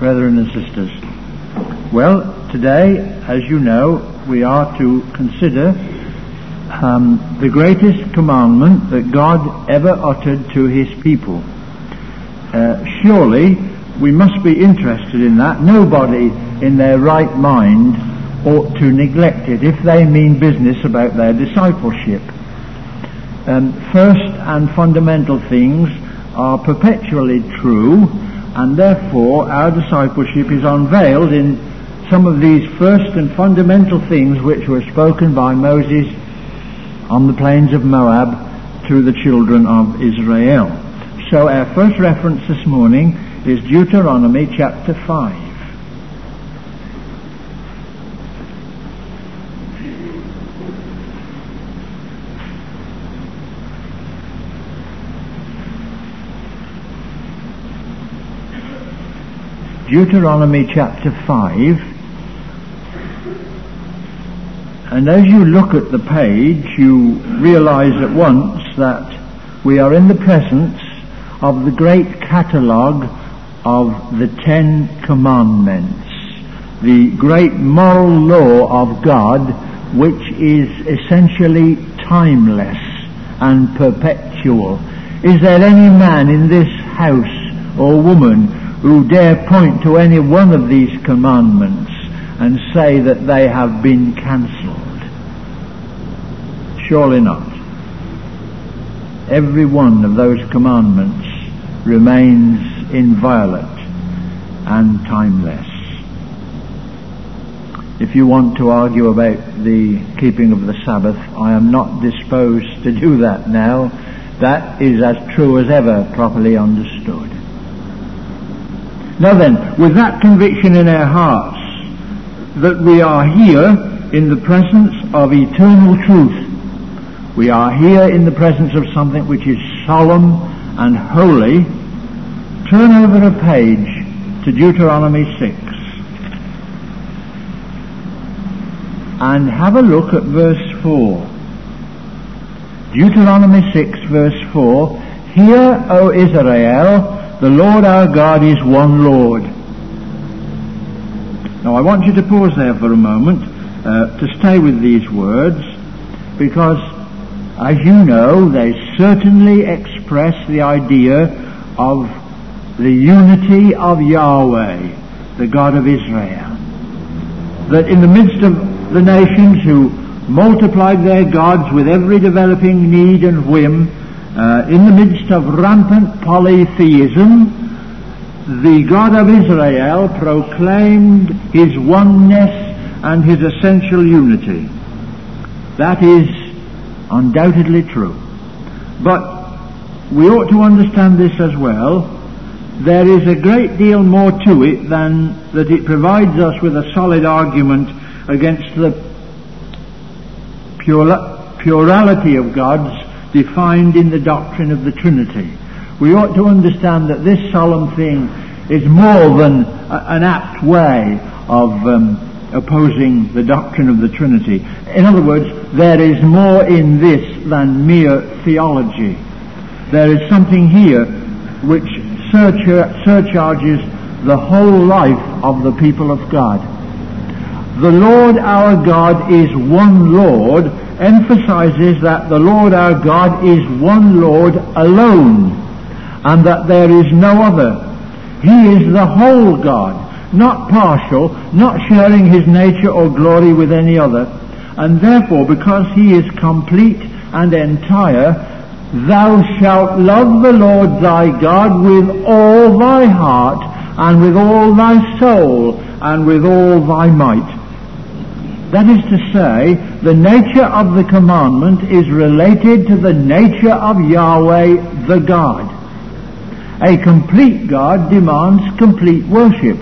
brethren and sisters. Well, today, as you know, we are to consider um, the greatest commandment that God ever uttered to his people. Uh, surely we must be interested in that. Nobody in their right mind ought to neglect it if they mean business about their discipleship. Um, first and fundamental things are perpetually true, and therefore our discipleship is unveiled in some of these first and fundamental things which were spoken by Moses on the plains of Moab to the children of Israel. So our first reference this morning is Deuteronomy chapter 5. Deuteronomy chapter 5. And as you look at the page, you realize at once that we are in the presence of the great catalogue of the Ten Commandments, the great moral law of God, which is essentially timeless and perpetual. Is there any man in this house or woman who dare point to any one of these commandments and say that they have been cancelled. Surely not. Every one of those commandments remains inviolate and timeless. If you want to argue about the keeping of the Sabbath, I am not disposed to do that now. That is as true as ever properly understood. Now then, with that conviction in our hearts that we are here in the presence of eternal truth, we are here in the presence of something which is solemn and holy, turn over a page to Deuteronomy 6 and have a look at verse 4. Deuteronomy 6 verse 4, Hear, O Israel, the Lord our God is one Lord. Now I want you to pause there for a moment uh, to stay with these words because as you know they certainly express the idea of the unity of Yahweh, the God of Israel. That in the midst of the nations who multiplied their gods with every developing need and whim, uh, in the midst of rampant polytheism, the God of Israel proclaimed his oneness and his essential unity. That is undoubtedly true. But we ought to understand this as well. There is a great deal more to it than that it provides us with a solid argument against the plurality of gods defined in the doctrine of the Trinity. We ought to understand that this solemn thing is more than a, an apt way of um, opposing the doctrine of the Trinity. In other words, there is more in this than mere theology. There is something here which surcharges the whole life of the people of God. The Lord our God is one Lord emphasizes that the Lord our God is one Lord alone and that there is no other. He is the whole God, not partial, not sharing his nature or glory with any other. And therefore, because he is complete and entire, thou shalt love the Lord thy God with all thy heart and with all thy soul and with all thy might. That is to say, the nature of the commandment is related to the nature of Yahweh the God. A complete God demands complete worship.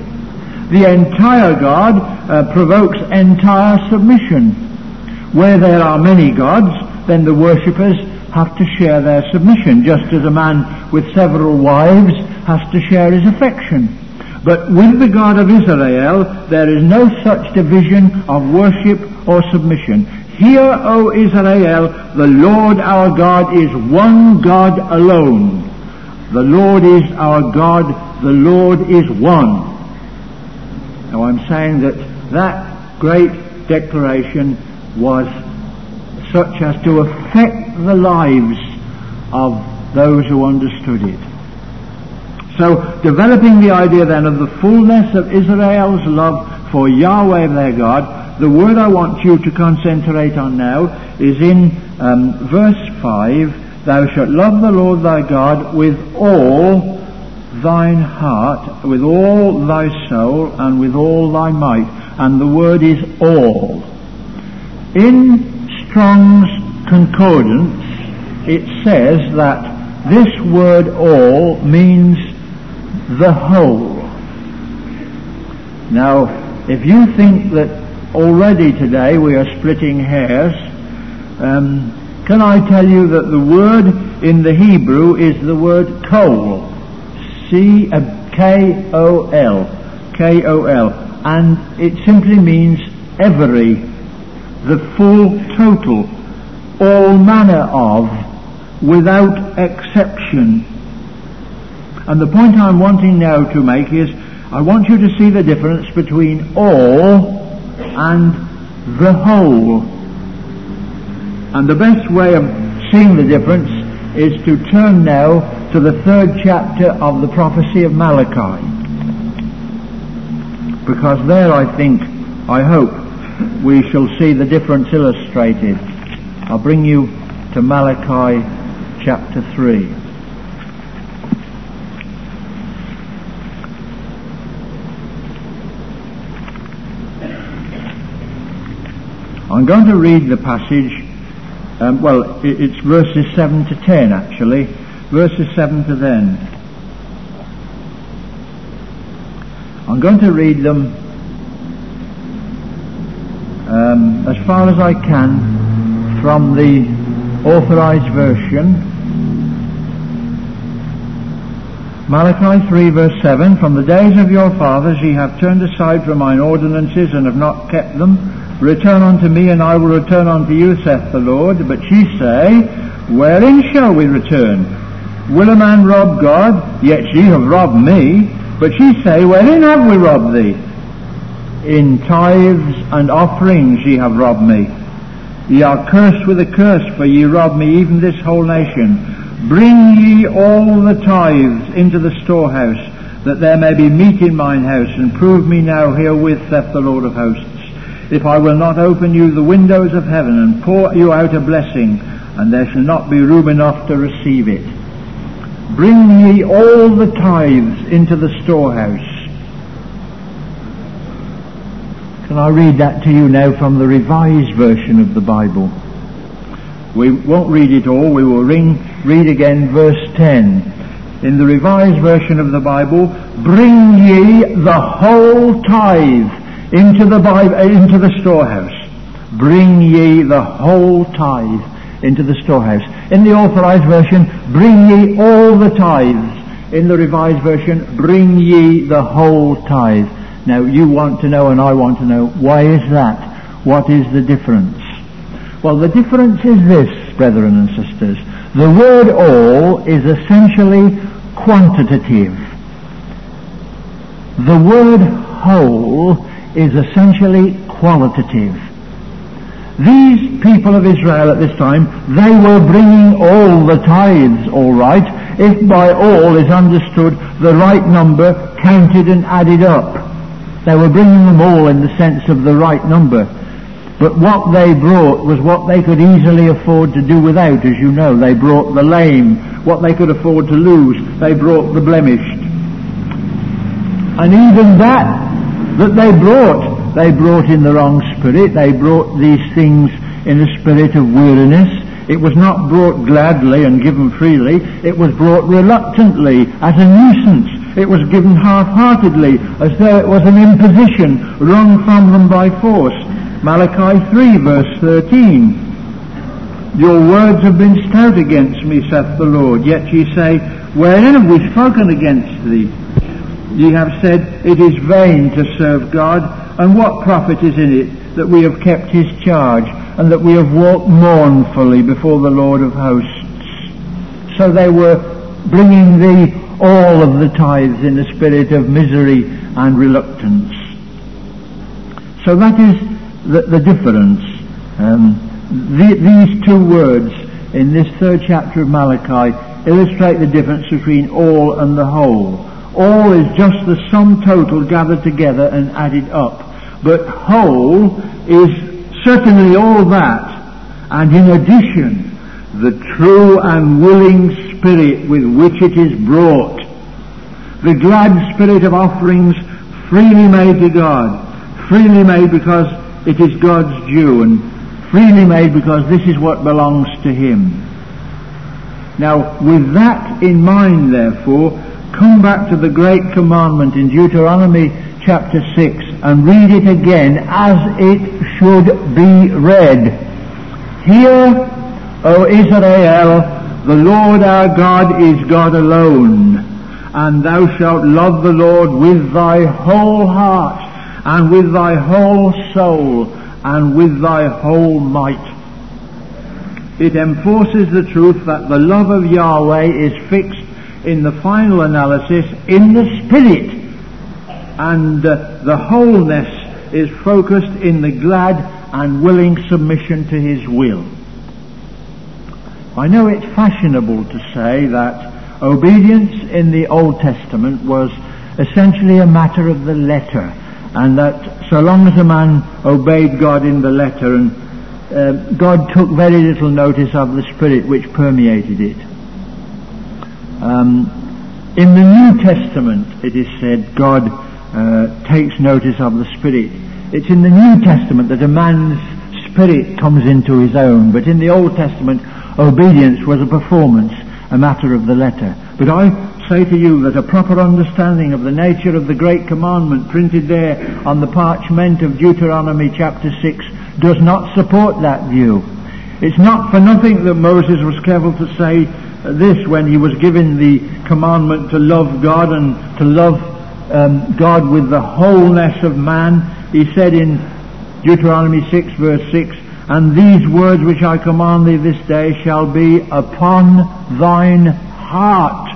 The entire God uh, provokes entire submission. Where there are many gods, then the worshippers have to share their submission, just as a man with several wives has to share his affection. But with the God of Israel, there is no such division of worship or submission. Hear, O Israel, the Lord our God is one God alone. The Lord is our God, the Lord is one. Now I'm saying that that great declaration was such as to affect the lives of those who understood it. So, developing the idea then of the fullness of Israel's love for Yahweh their God, the word I want you to concentrate on now is in um, verse 5 Thou shalt love the Lord thy God with all thine heart, with all thy soul, and with all thy might. And the word is all. In Strong's Concordance, it says that this word all means the whole. Now, if you think that already today we are splitting hairs, um, can I tell you that the word in the Hebrew is the word kol, C uh, K O L, K O L, and it simply means every, the full total, all manner of, without exception and the point I'm wanting now to make is I want you to see the difference between all and the whole. And the best way of seeing the difference is to turn now to the third chapter of the prophecy of Malachi. Because there I think, I hope, we shall see the difference illustrated. I'll bring you to Malachi chapter 3. I'm going to read the passage, um, well, it's verses 7 to 10 actually, verses 7 to then. I'm going to read them um, as far as I can from the authorized version. Malachi 3 verse 7, From the days of your fathers ye have turned aside from mine ordinances and have not kept them. Return unto me, and I will return unto you, saith the Lord. But ye say, Wherein shall we return? Will a man rob God? Yet ye have robbed me. But ye say, Wherein have we robbed thee? In tithes and offerings ye have robbed me. Ye are cursed with a curse, for ye rob me, even this whole nation. Bring ye all the tithes into the storehouse, that there may be meat in mine house, and prove me now herewith, saith the Lord of hosts if I will not open you the windows of heaven and pour you out a blessing, and there shall not be room enough to receive it. Bring ye all the tithes into the storehouse. Can I read that to you now from the revised version of the Bible? We won't read it all, we will ring, read again verse 10. In the revised version of the Bible, bring ye the whole tithe into the uh, into the storehouse. Bring ye the whole tithe into the storehouse. In the authorized version, bring ye all the tithes. In the revised version, bring ye the whole tithe. Now you want to know and I want to know, why is that? What is the difference? Well, the difference is this, brethren and sisters. The word all is essentially quantitative. The word whole is essentially qualitative. These people of Israel at this time, they were bringing all the tithes, all right, if by all is understood the right number counted and added up. They were bringing them all in the sense of the right number. But what they brought was what they could easily afford to do without, as you know. They brought the lame, what they could afford to lose. They brought the blemished. And even that that they brought. They brought in the wrong spirit. They brought these things in a spirit of weariness. It was not brought gladly and given freely. It was brought reluctantly as a nuisance. It was given half-heartedly as though it was an imposition wrung from them by force. Malachi 3 verse 13. Your words have been stout against me, saith the Lord. Yet ye say, Wherein have we spoken against thee? Ye have said, It is vain to serve God, and what profit is in it that we have kept his charge, and that we have walked mournfully before the Lord of hosts? So they were bringing thee all of the tithes in a spirit of misery and reluctance. So that is the, the difference. Um, the, these two words in this third chapter of Malachi illustrate the difference between all and the whole. All is just the sum total gathered together and added up. But whole is certainly all that, and in addition, the true and willing spirit with which it is brought. The glad spirit of offerings freely made to God, freely made because it is God's due, and freely made because this is what belongs to Him. Now, with that in mind, therefore, come back to the great commandment in Deuteronomy chapter 6 and read it again as it should be read. Hear, O Israel, the Lord our God is God alone, and thou shalt love the Lord with thy whole heart, and with thy whole soul, and with thy whole might. It enforces the truth that the love of Yahweh is fixed in the final analysis in the Spirit, and uh, the wholeness is focused in the glad and willing submission to His will. I know it's fashionable to say that obedience in the Old Testament was essentially a matter of the letter, and that so long as a man obeyed God in the letter and uh, God took very little notice of the spirit which permeated it. Um, in the New Testament, it is said God uh, takes notice of the spirit. It's in the New Testament that a man's spirit comes into his own, but in the Old Testament, obedience was a performance, a matter of the letter. But I say to you that a proper understanding of the nature of the great commandment printed there on the parchment of Deuteronomy chapter 6 does not support that view. It's not for nothing that Moses was careful to say this when he was given the commandment to love God and to love um, God with the wholeness of man. He said in Deuteronomy 6 verse 6, And these words which I command thee this day shall be upon thine heart.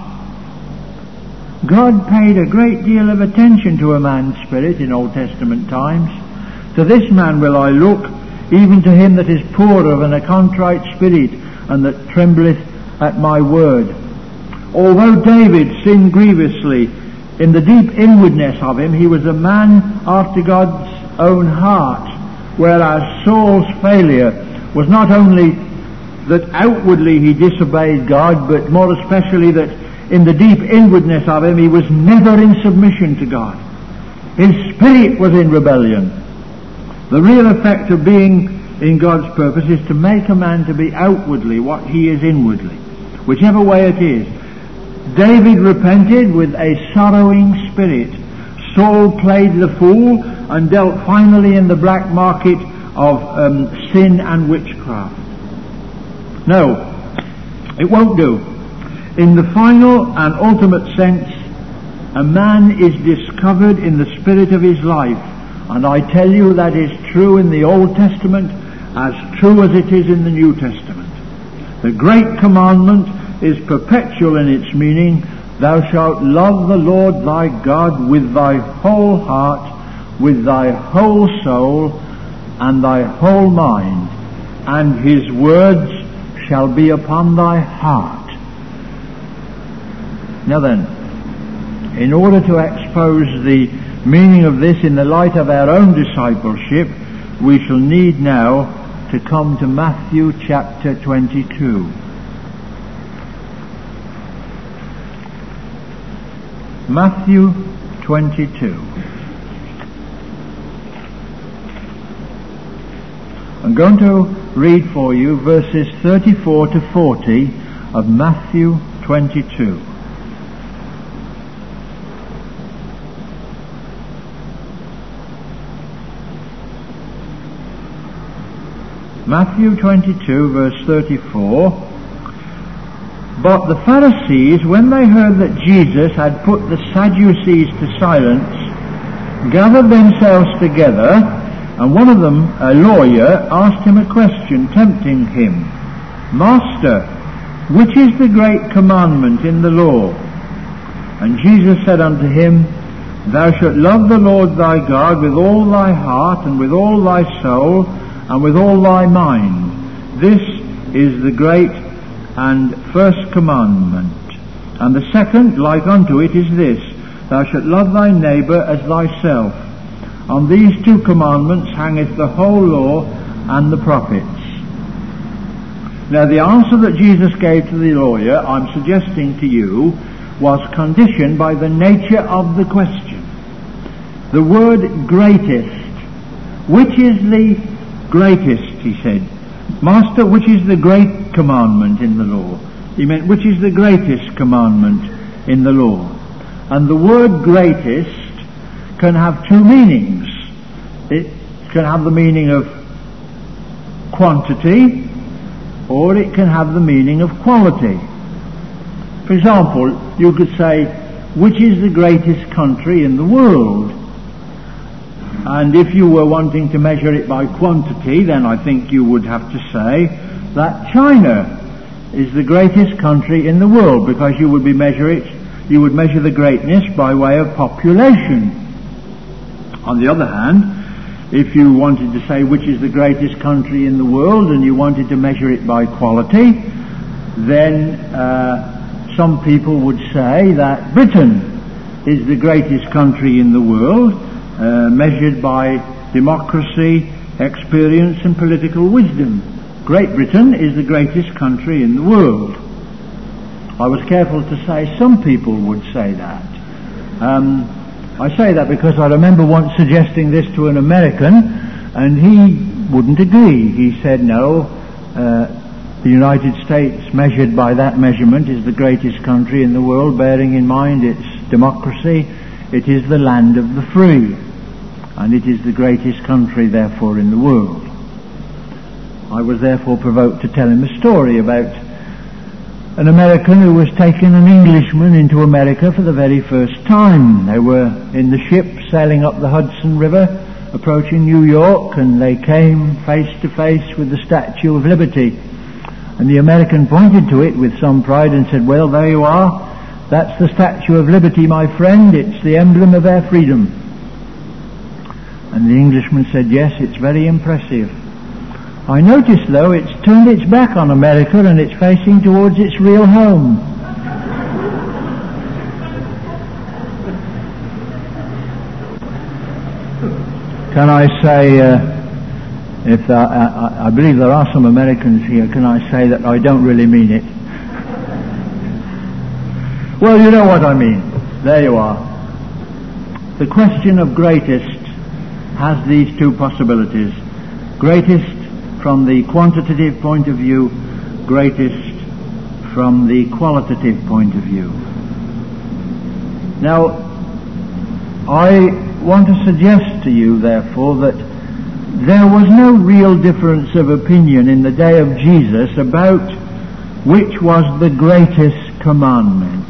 God paid a great deal of attention to a man's spirit in Old Testament times. To this man will I look, even to him that is poor of and a contrite spirit, and that trembleth at my word. Although David sinned grievously, in the deep inwardness of him he was a man after God's own heart, whereas Saul's failure was not only that outwardly he disobeyed God, but more especially that in the deep inwardness of him he was never in submission to God. His spirit was in rebellion. The real effect of being in God's purpose is to make a man to be outwardly what he is inwardly, whichever way it is. David repented with a sorrowing spirit. Saul played the fool and dealt finally in the black market of um, sin and witchcraft. No, it won't do. In the final and ultimate sense, a man is discovered in the spirit of his life and I tell you that is true in the Old Testament as true as it is in the New Testament. The great commandment is perpetual in its meaning. Thou shalt love the Lord thy God with thy whole heart, with thy whole soul, and thy whole mind, and his words shall be upon thy heart. Now then, in order to expose the meaning of this in the light of our own discipleship, we shall need now to come to Matthew chapter 22. Matthew 22. I'm going to read for you verses 34 to 40 of Matthew 22. Matthew 22 verse 34. But the Pharisees, when they heard that Jesus had put the Sadducees to silence, gathered themselves together, and one of them, a lawyer, asked him a question, tempting him, Master, which is the great commandment in the law? And Jesus said unto him, Thou shalt love the Lord thy God with all thy heart and with all thy soul and with all thy mind. This is the great and first commandment. And the second, like unto it, is this, Thou shalt love thy neighbour as thyself. On these two commandments hangeth the whole law and the prophets. Now the answer that Jesus gave to the lawyer, I'm suggesting to you, was conditioned by the nature of the question. The word greatest. Which is the greatest, he said. Master, which is the great commandment in the law? He meant, which is the greatest commandment in the law? And the word greatest can have two meanings. It can have the meaning of quantity, or it can have the meaning of quality. For example, you could say, which is the greatest country in the world? And if you were wanting to measure it by quantity, then I think you would have to say that China is the greatest country in the world because you would be measure it, you would measure the greatness by way of population. On the other hand, if you wanted to say which is the greatest country in the world and you wanted to measure it by quality, then uh, some people would say that Britain is the greatest country in the world, uh, measured by democracy, experience and political wisdom. Great Britain is the greatest country in the world. I was careful to say some people would say that. Um, I say that because I remember once suggesting this to an American, and he wouldn't agree. He said, no, uh, the United States, measured by that measurement, is the greatest country in the world, bearing in mind its democracy. It is the land of the free, and it is the greatest country, therefore, in the world. I was therefore provoked to tell him a story about an American who was taking an Englishman into America for the very first time. They were in the ship sailing up the Hudson River, approaching New York, and they came face to face with the Statue of Liberty. And the American pointed to it with some pride and said, well, there you are. That's the Statue of Liberty, my friend. It's the emblem of our freedom. And the Englishman said, yes, it's very impressive. I notice though it's turned its back on America and it's facing towards its real home. Can I say, uh, if uh, I, I, believe there are some Americans here, can I say that I don't really mean it? Well, you know what I mean. There you are. The question of greatest has these two possibilities. Greatest from the quantitative point of view, greatest from the qualitative point of view. Now, I want to suggest to you, therefore, that there was no real difference of opinion in the day of Jesus about which was the greatest commandment.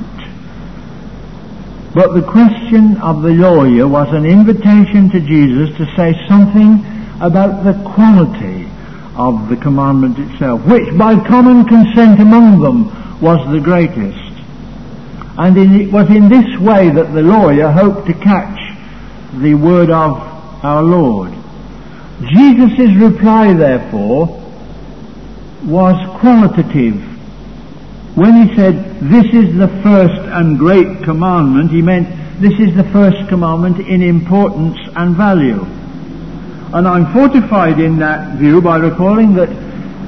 But the question of the lawyer was an invitation to Jesus to say something about the quality of the commandment itself, which by common consent among them was the greatest. And in, it was in this way that the lawyer hoped to catch the word of our Lord. Jesus' reply, therefore, was qualitative. When he said, this is the first and great commandment, he meant this is the first commandment in importance and value. And I'm fortified in that view by recalling that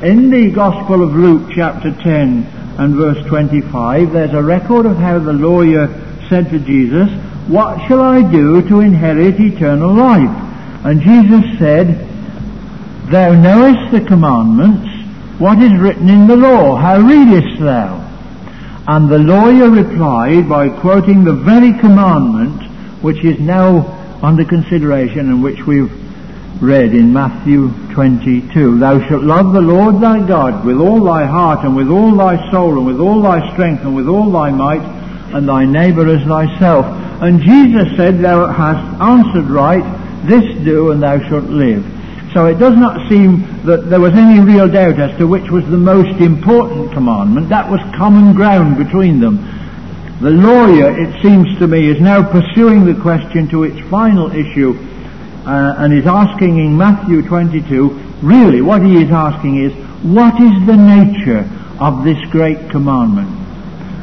in the Gospel of Luke chapter 10 and verse 25, there's a record of how the lawyer said to Jesus, What shall I do to inherit eternal life? And Jesus said, Thou knowest the commandments, what is written in the law, how readest thou? And the lawyer replied by quoting the very commandment which is now under consideration and which we've read in Matthew 22. Thou shalt love the Lord thy God with all thy heart and with all thy soul and with all thy strength and with all thy might and thy neighbour as thyself. And Jesus said, Thou hast answered right, this do and thou shalt live. So it does not seem that there was any real doubt as to which was the most important commandment. That was common ground between them. The lawyer, it seems to me, is now pursuing the question to its final issue uh, and is asking in Matthew 22, really what he is asking is, what is the nature of this great commandment?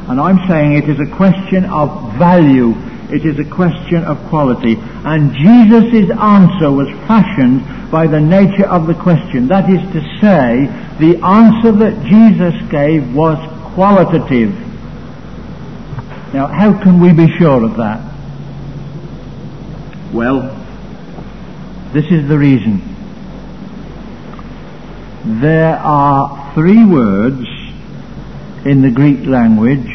And I'm saying it is a question of value. It is a question of quality. And Jesus' answer was fashioned by the nature of the question. That is to say, the answer that Jesus gave was qualitative. Now, how can we be sure of that? Well, this is the reason. There are three words in the Greek language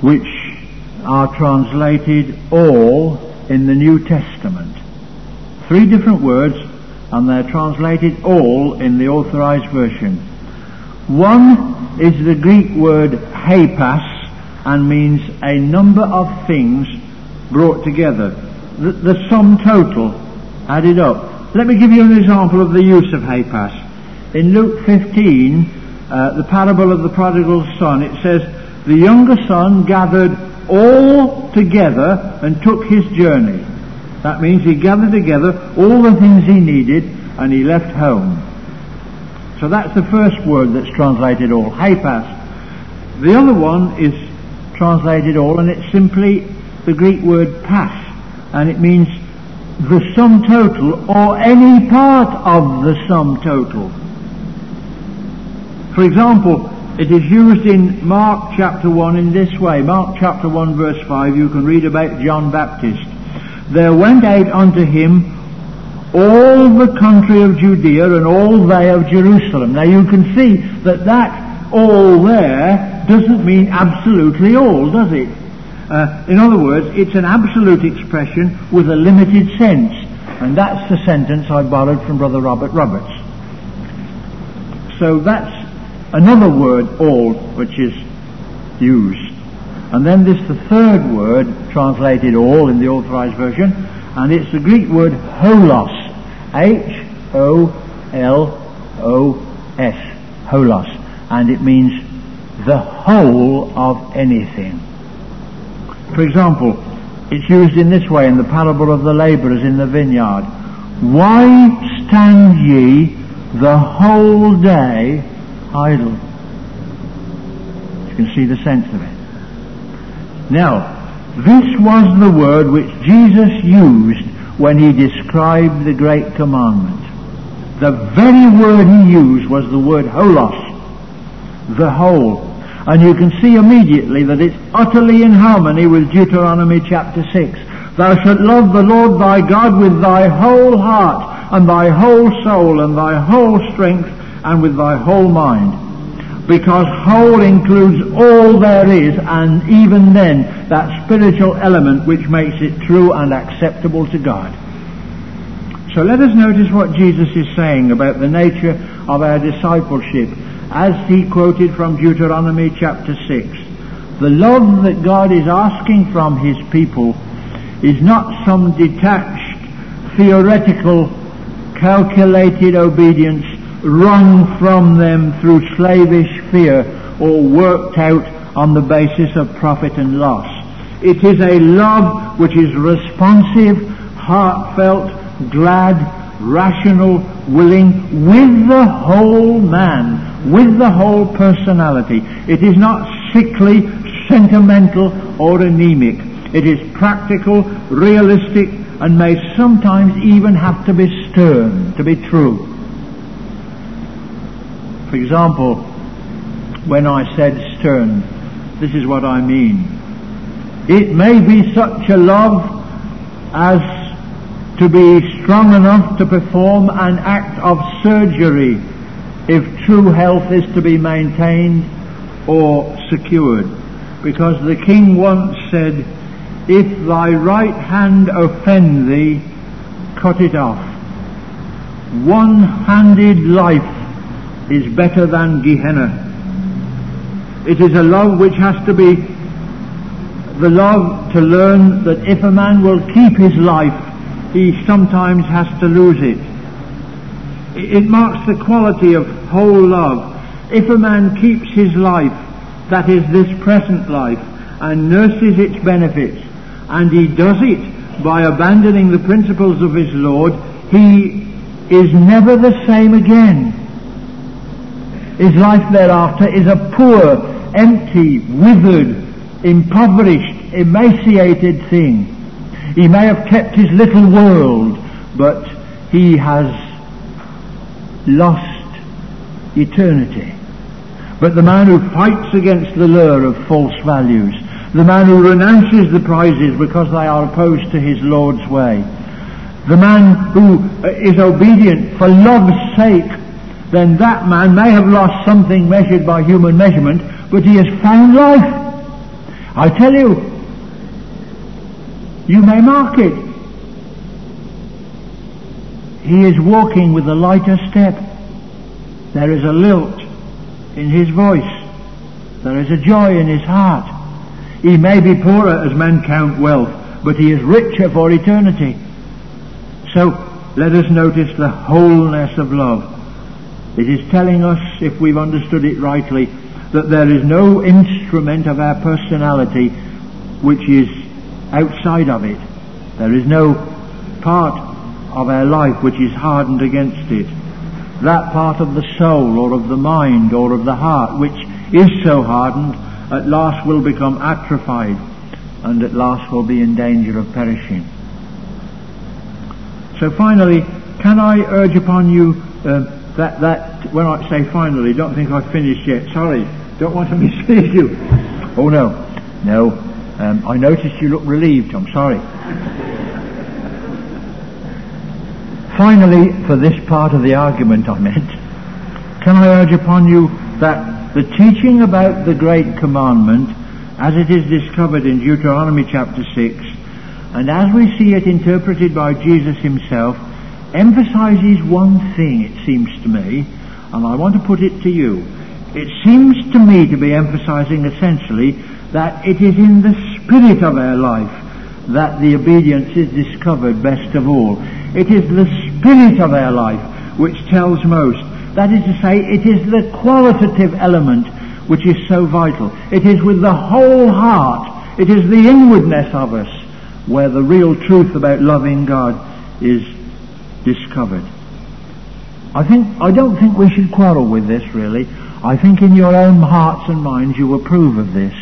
which are translated all in the New Testament. Three different words and they're translated all in the authorized version. One is the Greek word hapas and means a number of things brought together. The, the sum total added up. Let me give you an example of the use of hapas. In Luke 15, uh, the parable of the prodigal son, it says, the younger son gathered all together and took his journey. That means he gathered together all the things he needed and he left home. So that's the first word that's translated all, hapas. The other one is translated all and it's simply the Greek word pas and it means the sum total or any part of the sum total. For example, it is used in Mark chapter 1 in this way. Mark chapter 1 verse 5, you can read about John Baptist. There went out unto him all the country of Judea and all they of Jerusalem. Now you can see that that all there doesn't mean absolutely all, does it? Uh, in other words, it's an absolute expression with a limited sense. And that's the sentence I borrowed from Brother Robert Roberts. So that's another word, all, which is used. And then there's the third word, translated all in the authorized version, and it's the Greek word holos. H-O-L-O-S. Holos. And it means the whole of anything. For example, it's used in this way in the parable of the labourers in the vineyard. Why stand ye the whole day idle? You can see the sense of it. Now, this was the word which Jesus used when he described the great commandment. The very word he used was the word holos, the whole. And you can see immediately that it's utterly in harmony with Deuteronomy chapter 6. Thou shalt love the Lord thy God with thy whole heart, and thy whole soul, and thy whole strength, and with thy whole mind. Because whole includes all there is, and even then, that spiritual element which makes it true and acceptable to God. So let us notice what Jesus is saying about the nature of our discipleship as he quoted from Deuteronomy chapter 6. The love that God is asking from his people is not some detached, theoretical, calculated obedience wrung from them through slavish fear or worked out on the basis of profit and loss. It is a love which is responsive, heartfelt, glad, rational, willing, with the whole man, with the whole personality. It is not sickly, sentimental, or anemic. It is practical, realistic, and may sometimes even have to be stern to be true. For example, when I said stern, this is what I mean. It may be such a love as to be strong enough to perform an act of surgery if true health is to be maintained or secured. Because the king once said, If thy right hand offend thee, cut it off. One-handed life is better than Gehenna. It is a love which has to be the love to learn that if a man will keep his life, he sometimes has to lose it. It marks the quality of whole love. If a man keeps his life, that is this present life, and nurses its benefits, and he does it by abandoning the principles of his Lord, he is never the same again. His life thereafter is a poor, empty, withered, impoverished, emaciated thing. He may have kept his little world, but he has lost eternity. But the man who fights against the lure of false values, the man who renounces the prizes because they are opposed to his Lord's way, the man who uh, is obedient for love's sake, then that man may have lost something measured by human measurement, but he has found life. I tell you, you may mark it. He is walking with a lighter step. There is a lilt in his voice. There is a joy in his heart. He may be poorer as men count wealth, but he is richer for eternity. So let us notice the wholeness of love. It is telling us, if we've understood it rightly, that there is no instrument of our personality which is outside of it. There is no part of our life which is hardened against it. That part of the soul or of the mind or of the heart which is so hardened at last will become atrophied and at last will be in danger of perishing. So finally, can I urge upon you uh, that, that, when I say finally, don't think I've finished yet, sorry, don't want to mislead you. Oh no, no, um, I noticed you look relieved, I'm sorry. Finally, for this part of the argument I meant, can I urge upon you that the teaching about the great commandment, as it is discovered in Deuteronomy chapter 6, and as we see it interpreted by Jesus himself, emphasizes one thing, it seems to me, and I want to put it to you. It seems to me to be emphasizing essentially that it is in the spirit of our life that the obedience is discovered best of all. It is the spirit of our life which tells most. That is to say, it is the qualitative element which is so vital. It is with the whole heart. It is the inwardness of us where the real truth about loving God is discovered. I think, I don't think we should quarrel with this really. I think in your own hearts and minds you approve of this.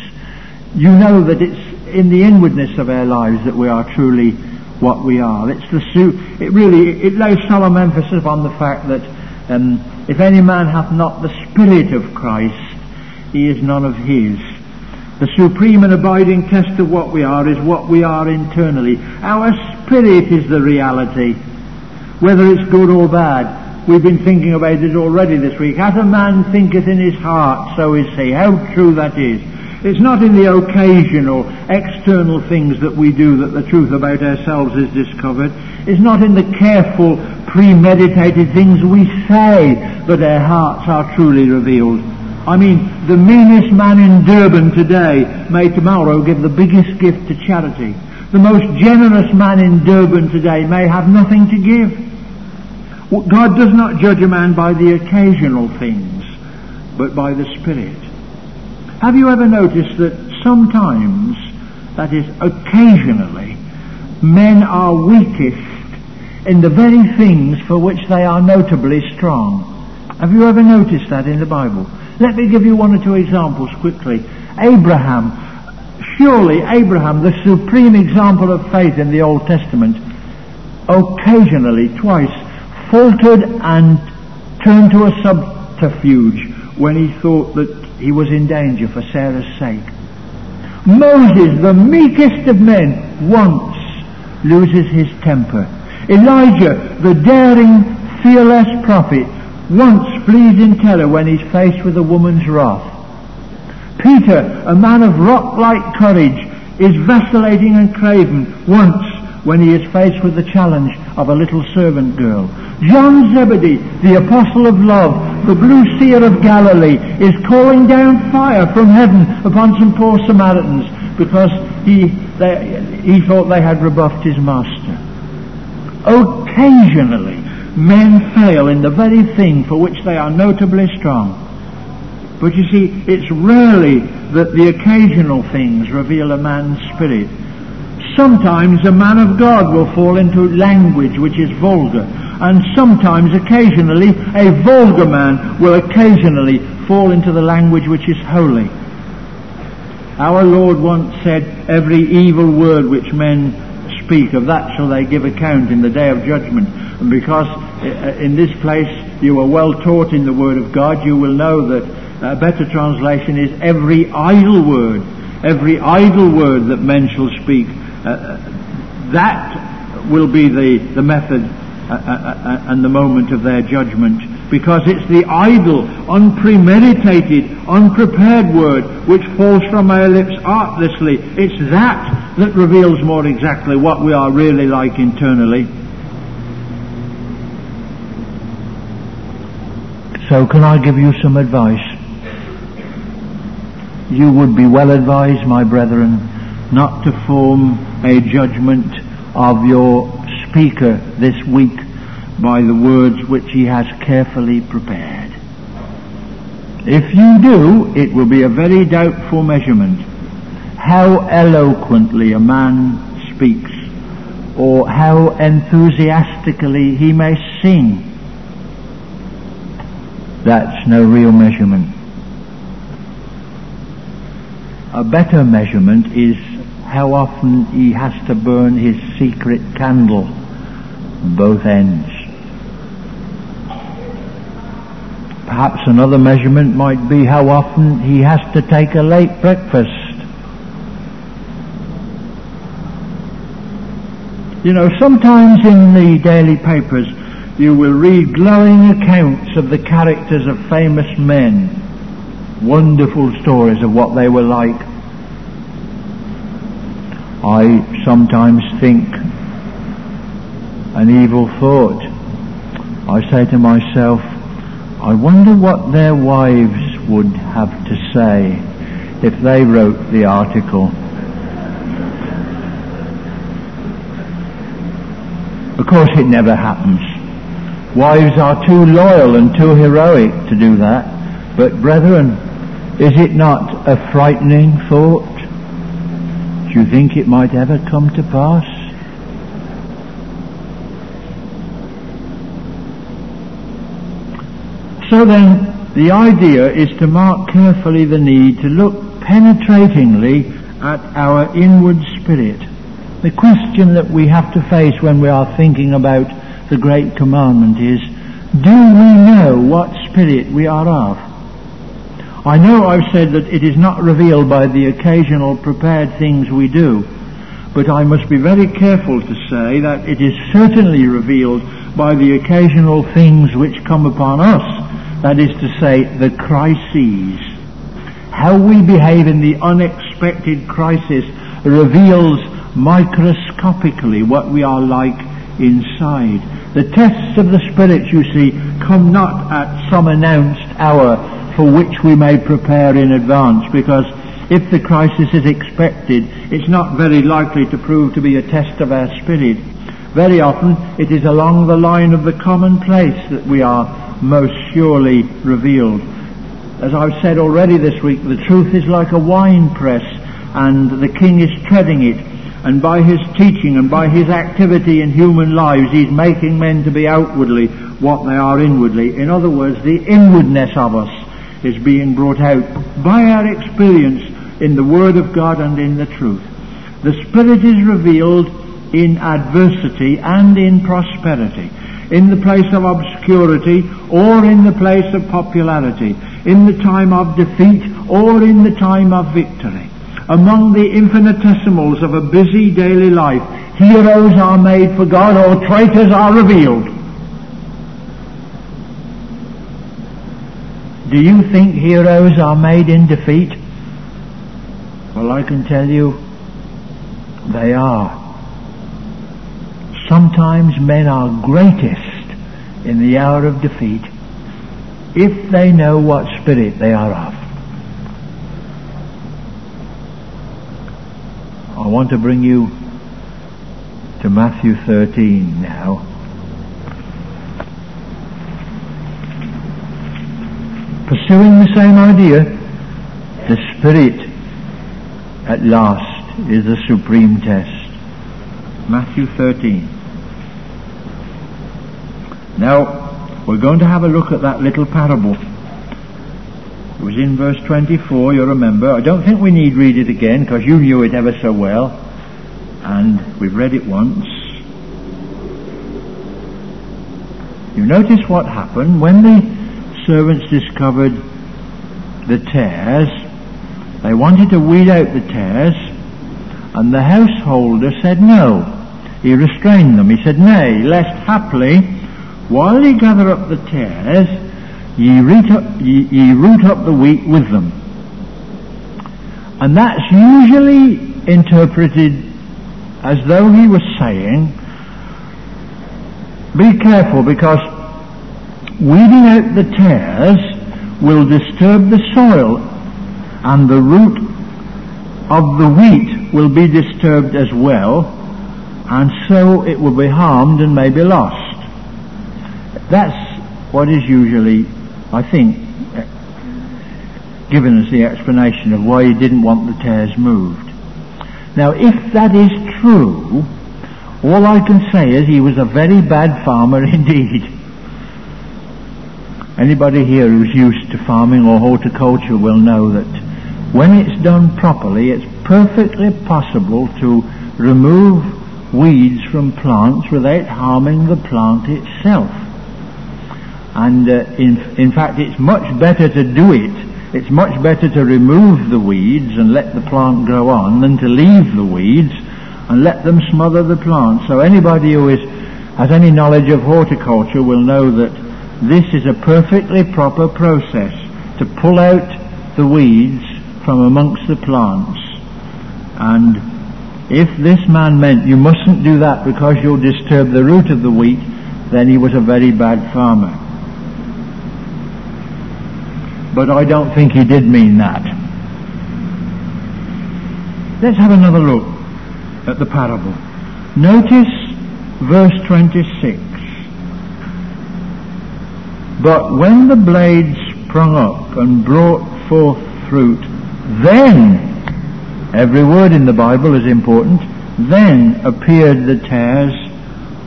You know that it's in the inwardness of our lives that we are truly what we are. It's the su- it really, it lays solemn emphasis upon the fact that um, if any man hath not the Spirit of Christ, he is none of his. The supreme and abiding test of what we are is what we are internally. Our spirit is the reality, whether it's good or bad. We've been thinking about it already this week. As a man thinketh in his heart, so is he. How true that is. It's not in the occasional external things that we do that the truth about ourselves is discovered. It's not in the careful, premeditated things we say that our hearts are truly revealed. I mean, the meanest man in Durban today may tomorrow give the biggest gift to charity. The most generous man in Durban today may have nothing to give. God does not judge a man by the occasional things, but by the Spirit. Have you ever noticed that sometimes, that is occasionally, men are weakest in the very things for which they are notably strong? Have you ever noticed that in the Bible? Let me give you one or two examples quickly. Abraham, surely Abraham, the supreme example of faith in the Old Testament, occasionally, twice, faltered and turned to a subterfuge when he thought that he was in danger for Sarah's sake. Moses, the meekest of men, once loses his temper. Elijah, the daring, fearless prophet, once flees in terror when he's faced with a woman's wrath. Peter, a man of rock-like courage, is vacillating and craven once when he is faced with the challenge of a little servant girl. John Zebedee, the apostle of love, the blue seer of Galilee, is calling down fire from heaven upon some poor Samaritans because he, they, he thought they had rebuffed his master. Occasionally, men fail in the very thing for which they are notably strong. But you see, it's rarely that the occasional things reveal a man's spirit. Sometimes a man of God will fall into language which is vulgar, and sometimes, occasionally, a vulgar man will occasionally fall into the language which is holy. Our Lord once said, every evil word which men speak, of that shall they give account in the day of judgment. And because uh, in this place you are well taught in the Word of God, you will know that a better translation is every idle word, every idle word that men shall speak. Uh, that will be the, the method and the moment of their judgment because it's the idle, unpremeditated, unprepared word which falls from our lips artlessly. It's that that reveals more exactly what we are really like internally. So can I give you some advice? You would be well advised, my brethren, not to form a judgment of your speaker this week by the words which he has carefully prepared. If you do, it will be a very doubtful measurement how eloquently a man speaks or how enthusiastically he may sing. That's no real measurement. A better measurement is how often he has to burn his secret candle both ends. Perhaps another measurement might be how often he has to take a late breakfast. You know, sometimes in the daily papers you will read glowing accounts of the characters of famous men, wonderful stories of what they were like. I sometimes think an evil thought. I say to myself, I wonder what their wives would have to say if they wrote the article. Of course, it never happens. Wives are too loyal and too heroic to do that. But, brethren, is it not a frightening thought? Do you think it might ever come to pass? So then, the idea is to mark carefully the need to look penetratingly at our inward spirit. The question that we have to face when we are thinking about the Great Commandment is, do we know what spirit we are of? I know I've said that it is not revealed by the occasional prepared things we do, but I must be very careful to say that it is certainly revealed by the occasional things which come upon us that is to say, the crises. How we behave in the unexpected crisis reveals microscopically what we are like inside. The tests of the Spirit, you see, come not at some announced hour for which we may prepare in advance, because if the crisis is expected, it's not very likely to prove to be a test of our spirit. Very often, it is along the line of the commonplace that we are most surely revealed. As I've said already this week, the truth is like a wine press and the king is treading it and by his teaching and by his activity in human lives he's making men to be outwardly what they are inwardly. In other words, the inwardness of us is being brought out by our experience in the Word of God and in the truth. The Spirit is revealed in adversity and in prosperity in the place of obscurity or in the place of popularity, in the time of defeat or in the time of victory. Among the infinitesimals of a busy daily life, heroes are made for God or traitors are revealed. Do you think heroes are made in defeat? Well, I can tell you they are. Sometimes men are greatest in the hour of defeat if they know what spirit they are of. I want to bring you to Matthew 13 now. Pursuing the same idea, The Spirit at last is the supreme test. Matthew 13. Now, we're going to have a look at that little parable. It was in verse 24, you remember. I don't think we need read it again because you knew it ever so well. And we've read it once. You notice what happened when the servants discovered the tares. They wanted to weed out the tares, and the householder said no. He restrained them. He said, Nay, lest haply, while ye gather up the tares, ye root up, ye, ye root up the wheat with them. And that's usually interpreted as though he was saying, be careful because weeding out the tares will disturb the soil and the root of the wheat will be disturbed as well and so it will be harmed and may be lost. That's what is usually, I think, given as the explanation of why he didn't want the tares moved. Now if that is true, all I can say is he was a very bad farmer indeed. Anybody here who's used to farming or horticulture will know that when it's done properly, it's perfectly possible to remove weeds from plants without harming the plant itself. And uh, in, in fact, it's much better to do it. It's much better to remove the weeds and let the plant grow on than to leave the weeds and let them smother the plant. So anybody who is, has any knowledge of horticulture will know that this is a perfectly proper process to pull out the weeds from amongst the plants. And if this man meant you mustn't do that because you'll disturb the root of the wheat, then he was a very bad farmer. But I don't think he did mean that. Let's have another look at the parable. Notice verse 26. But when the blade sprung up and brought forth fruit, then, every word in the Bible is important, then appeared the tares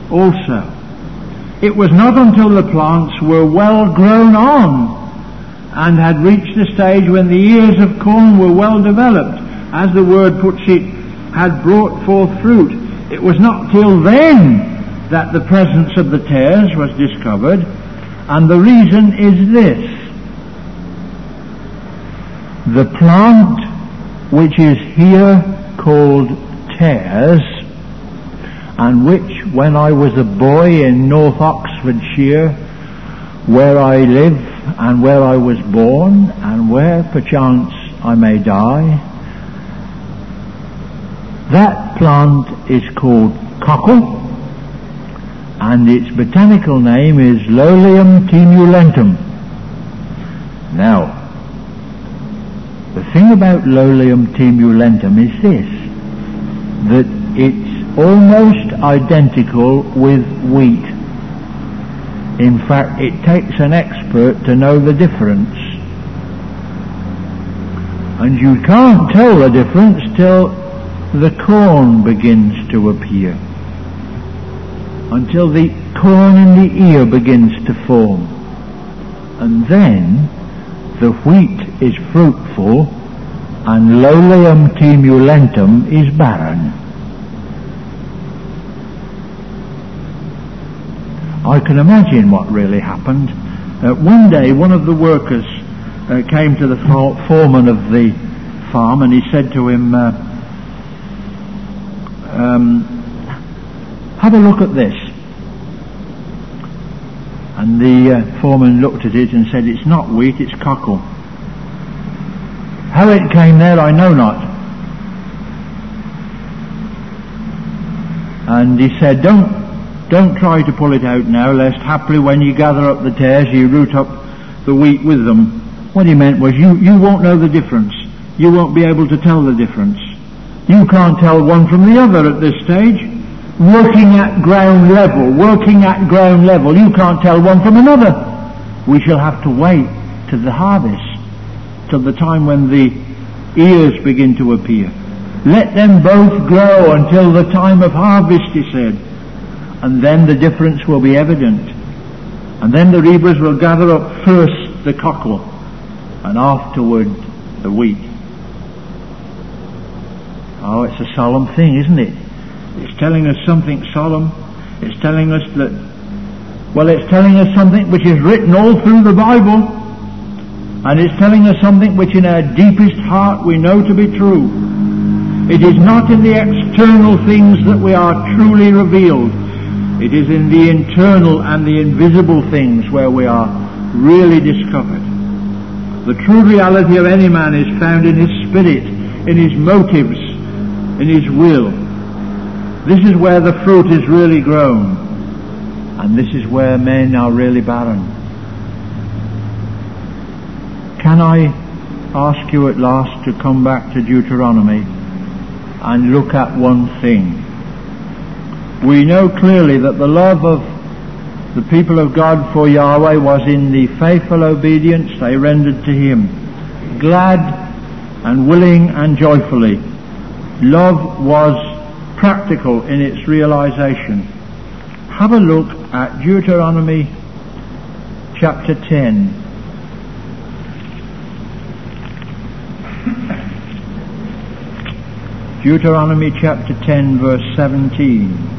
also. It was not until the plants were well grown on and had reached the stage when the ears of corn were well developed, as the word puts it, had brought forth fruit. It was not till then that the presence of the tares was discovered, and the reason is this. The plant which is here called tares, and which when I was a boy in North Oxfordshire, where I live and where I was born, and where perchance I may die, that plant is called cockle, and its botanical name is Lolium temulentum. Now, the thing about Lolium temulentum is this, that it's almost identical with wheat. In fact, it takes an expert to know the difference. And you can't tell the difference till the corn begins to appear until the corn in the ear begins to form. And then the wheat is fruitful and Lolium temulentum is barren. I can imagine what really happened. Uh, one day one of the workers uh, came to the foreman of the farm and he said to him, uh, um, have a look at this. And the uh, foreman looked at it and said, it's not wheat, it's cockle. How it came there, I know not. And he said, don't, don't try to pull it out now, lest haply when you gather up the tares, you root up the wheat with them. What he meant was, you, you won't know the difference. You won't be able to tell the difference. You can't tell one from the other at this stage. Working at ground level, working at ground level, you can't tell one from another. We shall have to wait to the harvest, till the time when the ears begin to appear. Let them both grow until the time of harvest, he said. And then the difference will be evident. And then the reapers will gather up first the cockle and afterward the wheat. Oh, it's a solemn thing, isn't it? It's telling us something solemn. It's telling us that, well, it's telling us something which is written all through the Bible. And it's telling us something which in our deepest heart we know to be true. It is not in the external things that we are truly revealed. It is in the internal and the invisible things where we are really discovered. The true reality of any man is found in his spirit, in his motives, in his will. This is where the fruit is really grown. And this is where men are really barren. Can I ask you at last to come back to Deuteronomy and look at one thing? We know clearly that the love of the people of God for Yahweh was in the faithful obedience they rendered to Him, glad and willing and joyfully. Love was practical in its realization. Have a look at Deuteronomy chapter 10. Deuteronomy chapter 10 verse 17.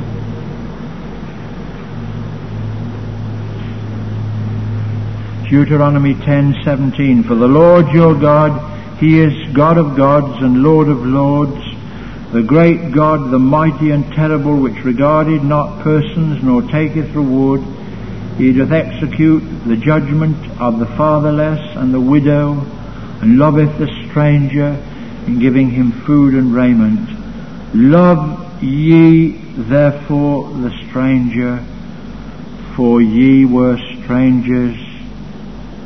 Deuteronomy 10:17 For the Lord your God he is God of gods and Lord of lords the great God the mighty and terrible which regarded not persons nor taketh reward he doth execute the judgment of the fatherless and the widow and loveth the stranger in giving him food and raiment. Love ye therefore the stranger, for ye were strangers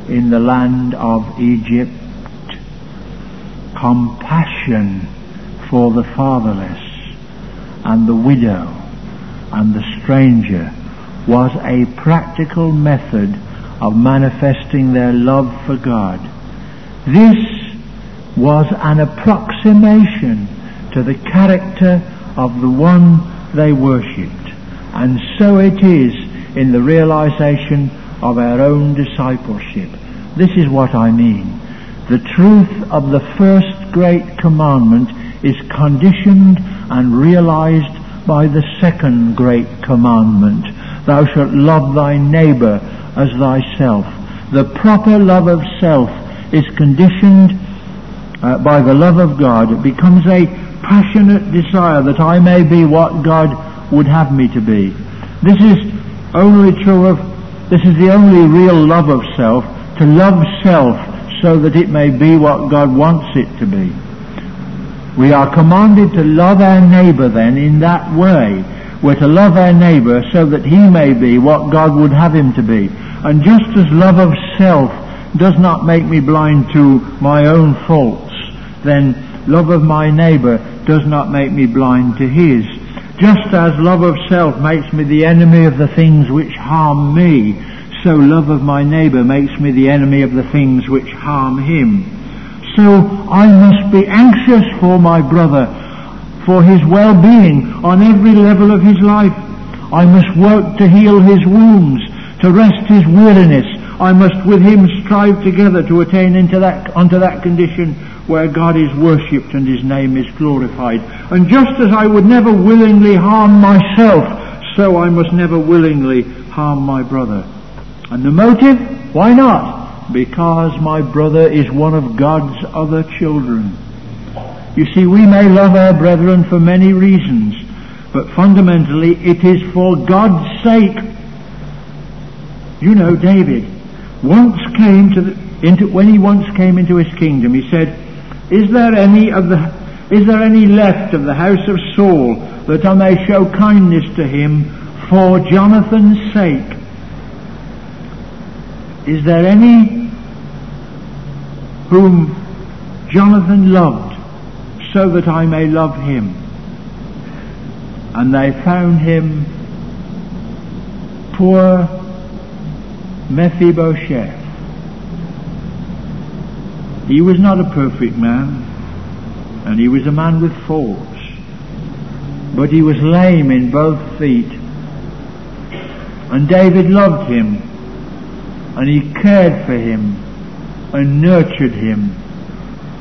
in the land of Egypt. Compassion for the fatherless and the widow and the stranger was a practical method of manifesting their love for God. This was an approximation to the character of the one they worshipped. And so it is in the realization of our own discipleship. This is what I mean. The truth of the first great commandment is conditioned and realized by the second great commandment. Thou shalt love thy neighbor as thyself. The proper love of self is conditioned uh, by the love of God, it becomes a passionate desire that I may be what God would have me to be. This is only true of, this is the only real love of self, to love self so that it may be what God wants it to be. We are commanded to love our neighbour then in that way. We're to love our neighbour so that he may be what God would have him to be. And just as love of self does not make me blind to my own faults, then love of my neighbour does not make me blind to his. Just as love of self makes me the enemy of the things which harm me, so love of my neighbour makes me the enemy of the things which harm him. So I must be anxious for my brother, for his well-being on every level of his life. I must work to heal his wounds, to rest his weariness. I must with him strive together to attain into that, unto that condition where God is worshipped and His name is glorified. And just as I would never willingly harm myself, so I must never willingly harm my brother. And the motive? Why not? Because my brother is one of God's other children. You see, we may love our brethren for many reasons, but fundamentally it is for God's sake. You know, David once came to the, into, when he once came into his kingdom, he said, is there any of the, is there any left of the house of Saul that I may show kindness to him for Jonathan's sake? Is there any whom Jonathan loved so that I may love him? And they found him poor Mephibosheth he was not a perfect man. and he was a man with faults. But he was lame in both feet. And David loved him, and he cared for him, and nurtured him,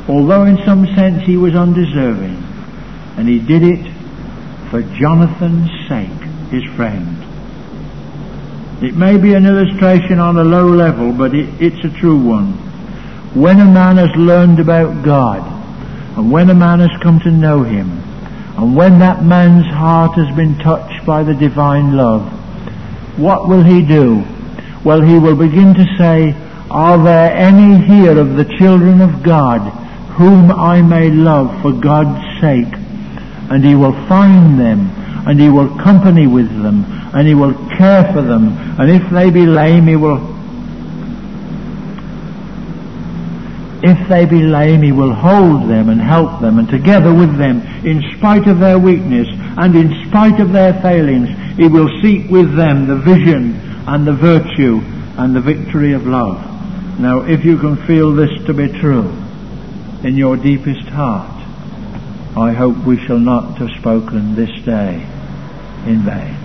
although in some sense he was undeserving. And he did it for Jonathan's sake, his friend. It may be an illustration on a low level, but it, it's a true one. When a man has learned about God, and when a man has come to know Him, and when that man's heart has been touched by the divine love, what will he do? Well, he will begin to say, Are there any here of the children of God whom I may love for God's sake? And he will find them, and he will company with them, and he will care for them, and if they be lame, he will if they be lame, he will hold them and help them, and together with them, in spite of their weakness and in spite of their failings, he will seek with them the vision and the virtue and the victory of love. Now, if you can feel this to be true in your deepest heart, I hope we shall not have spoken this day in vain.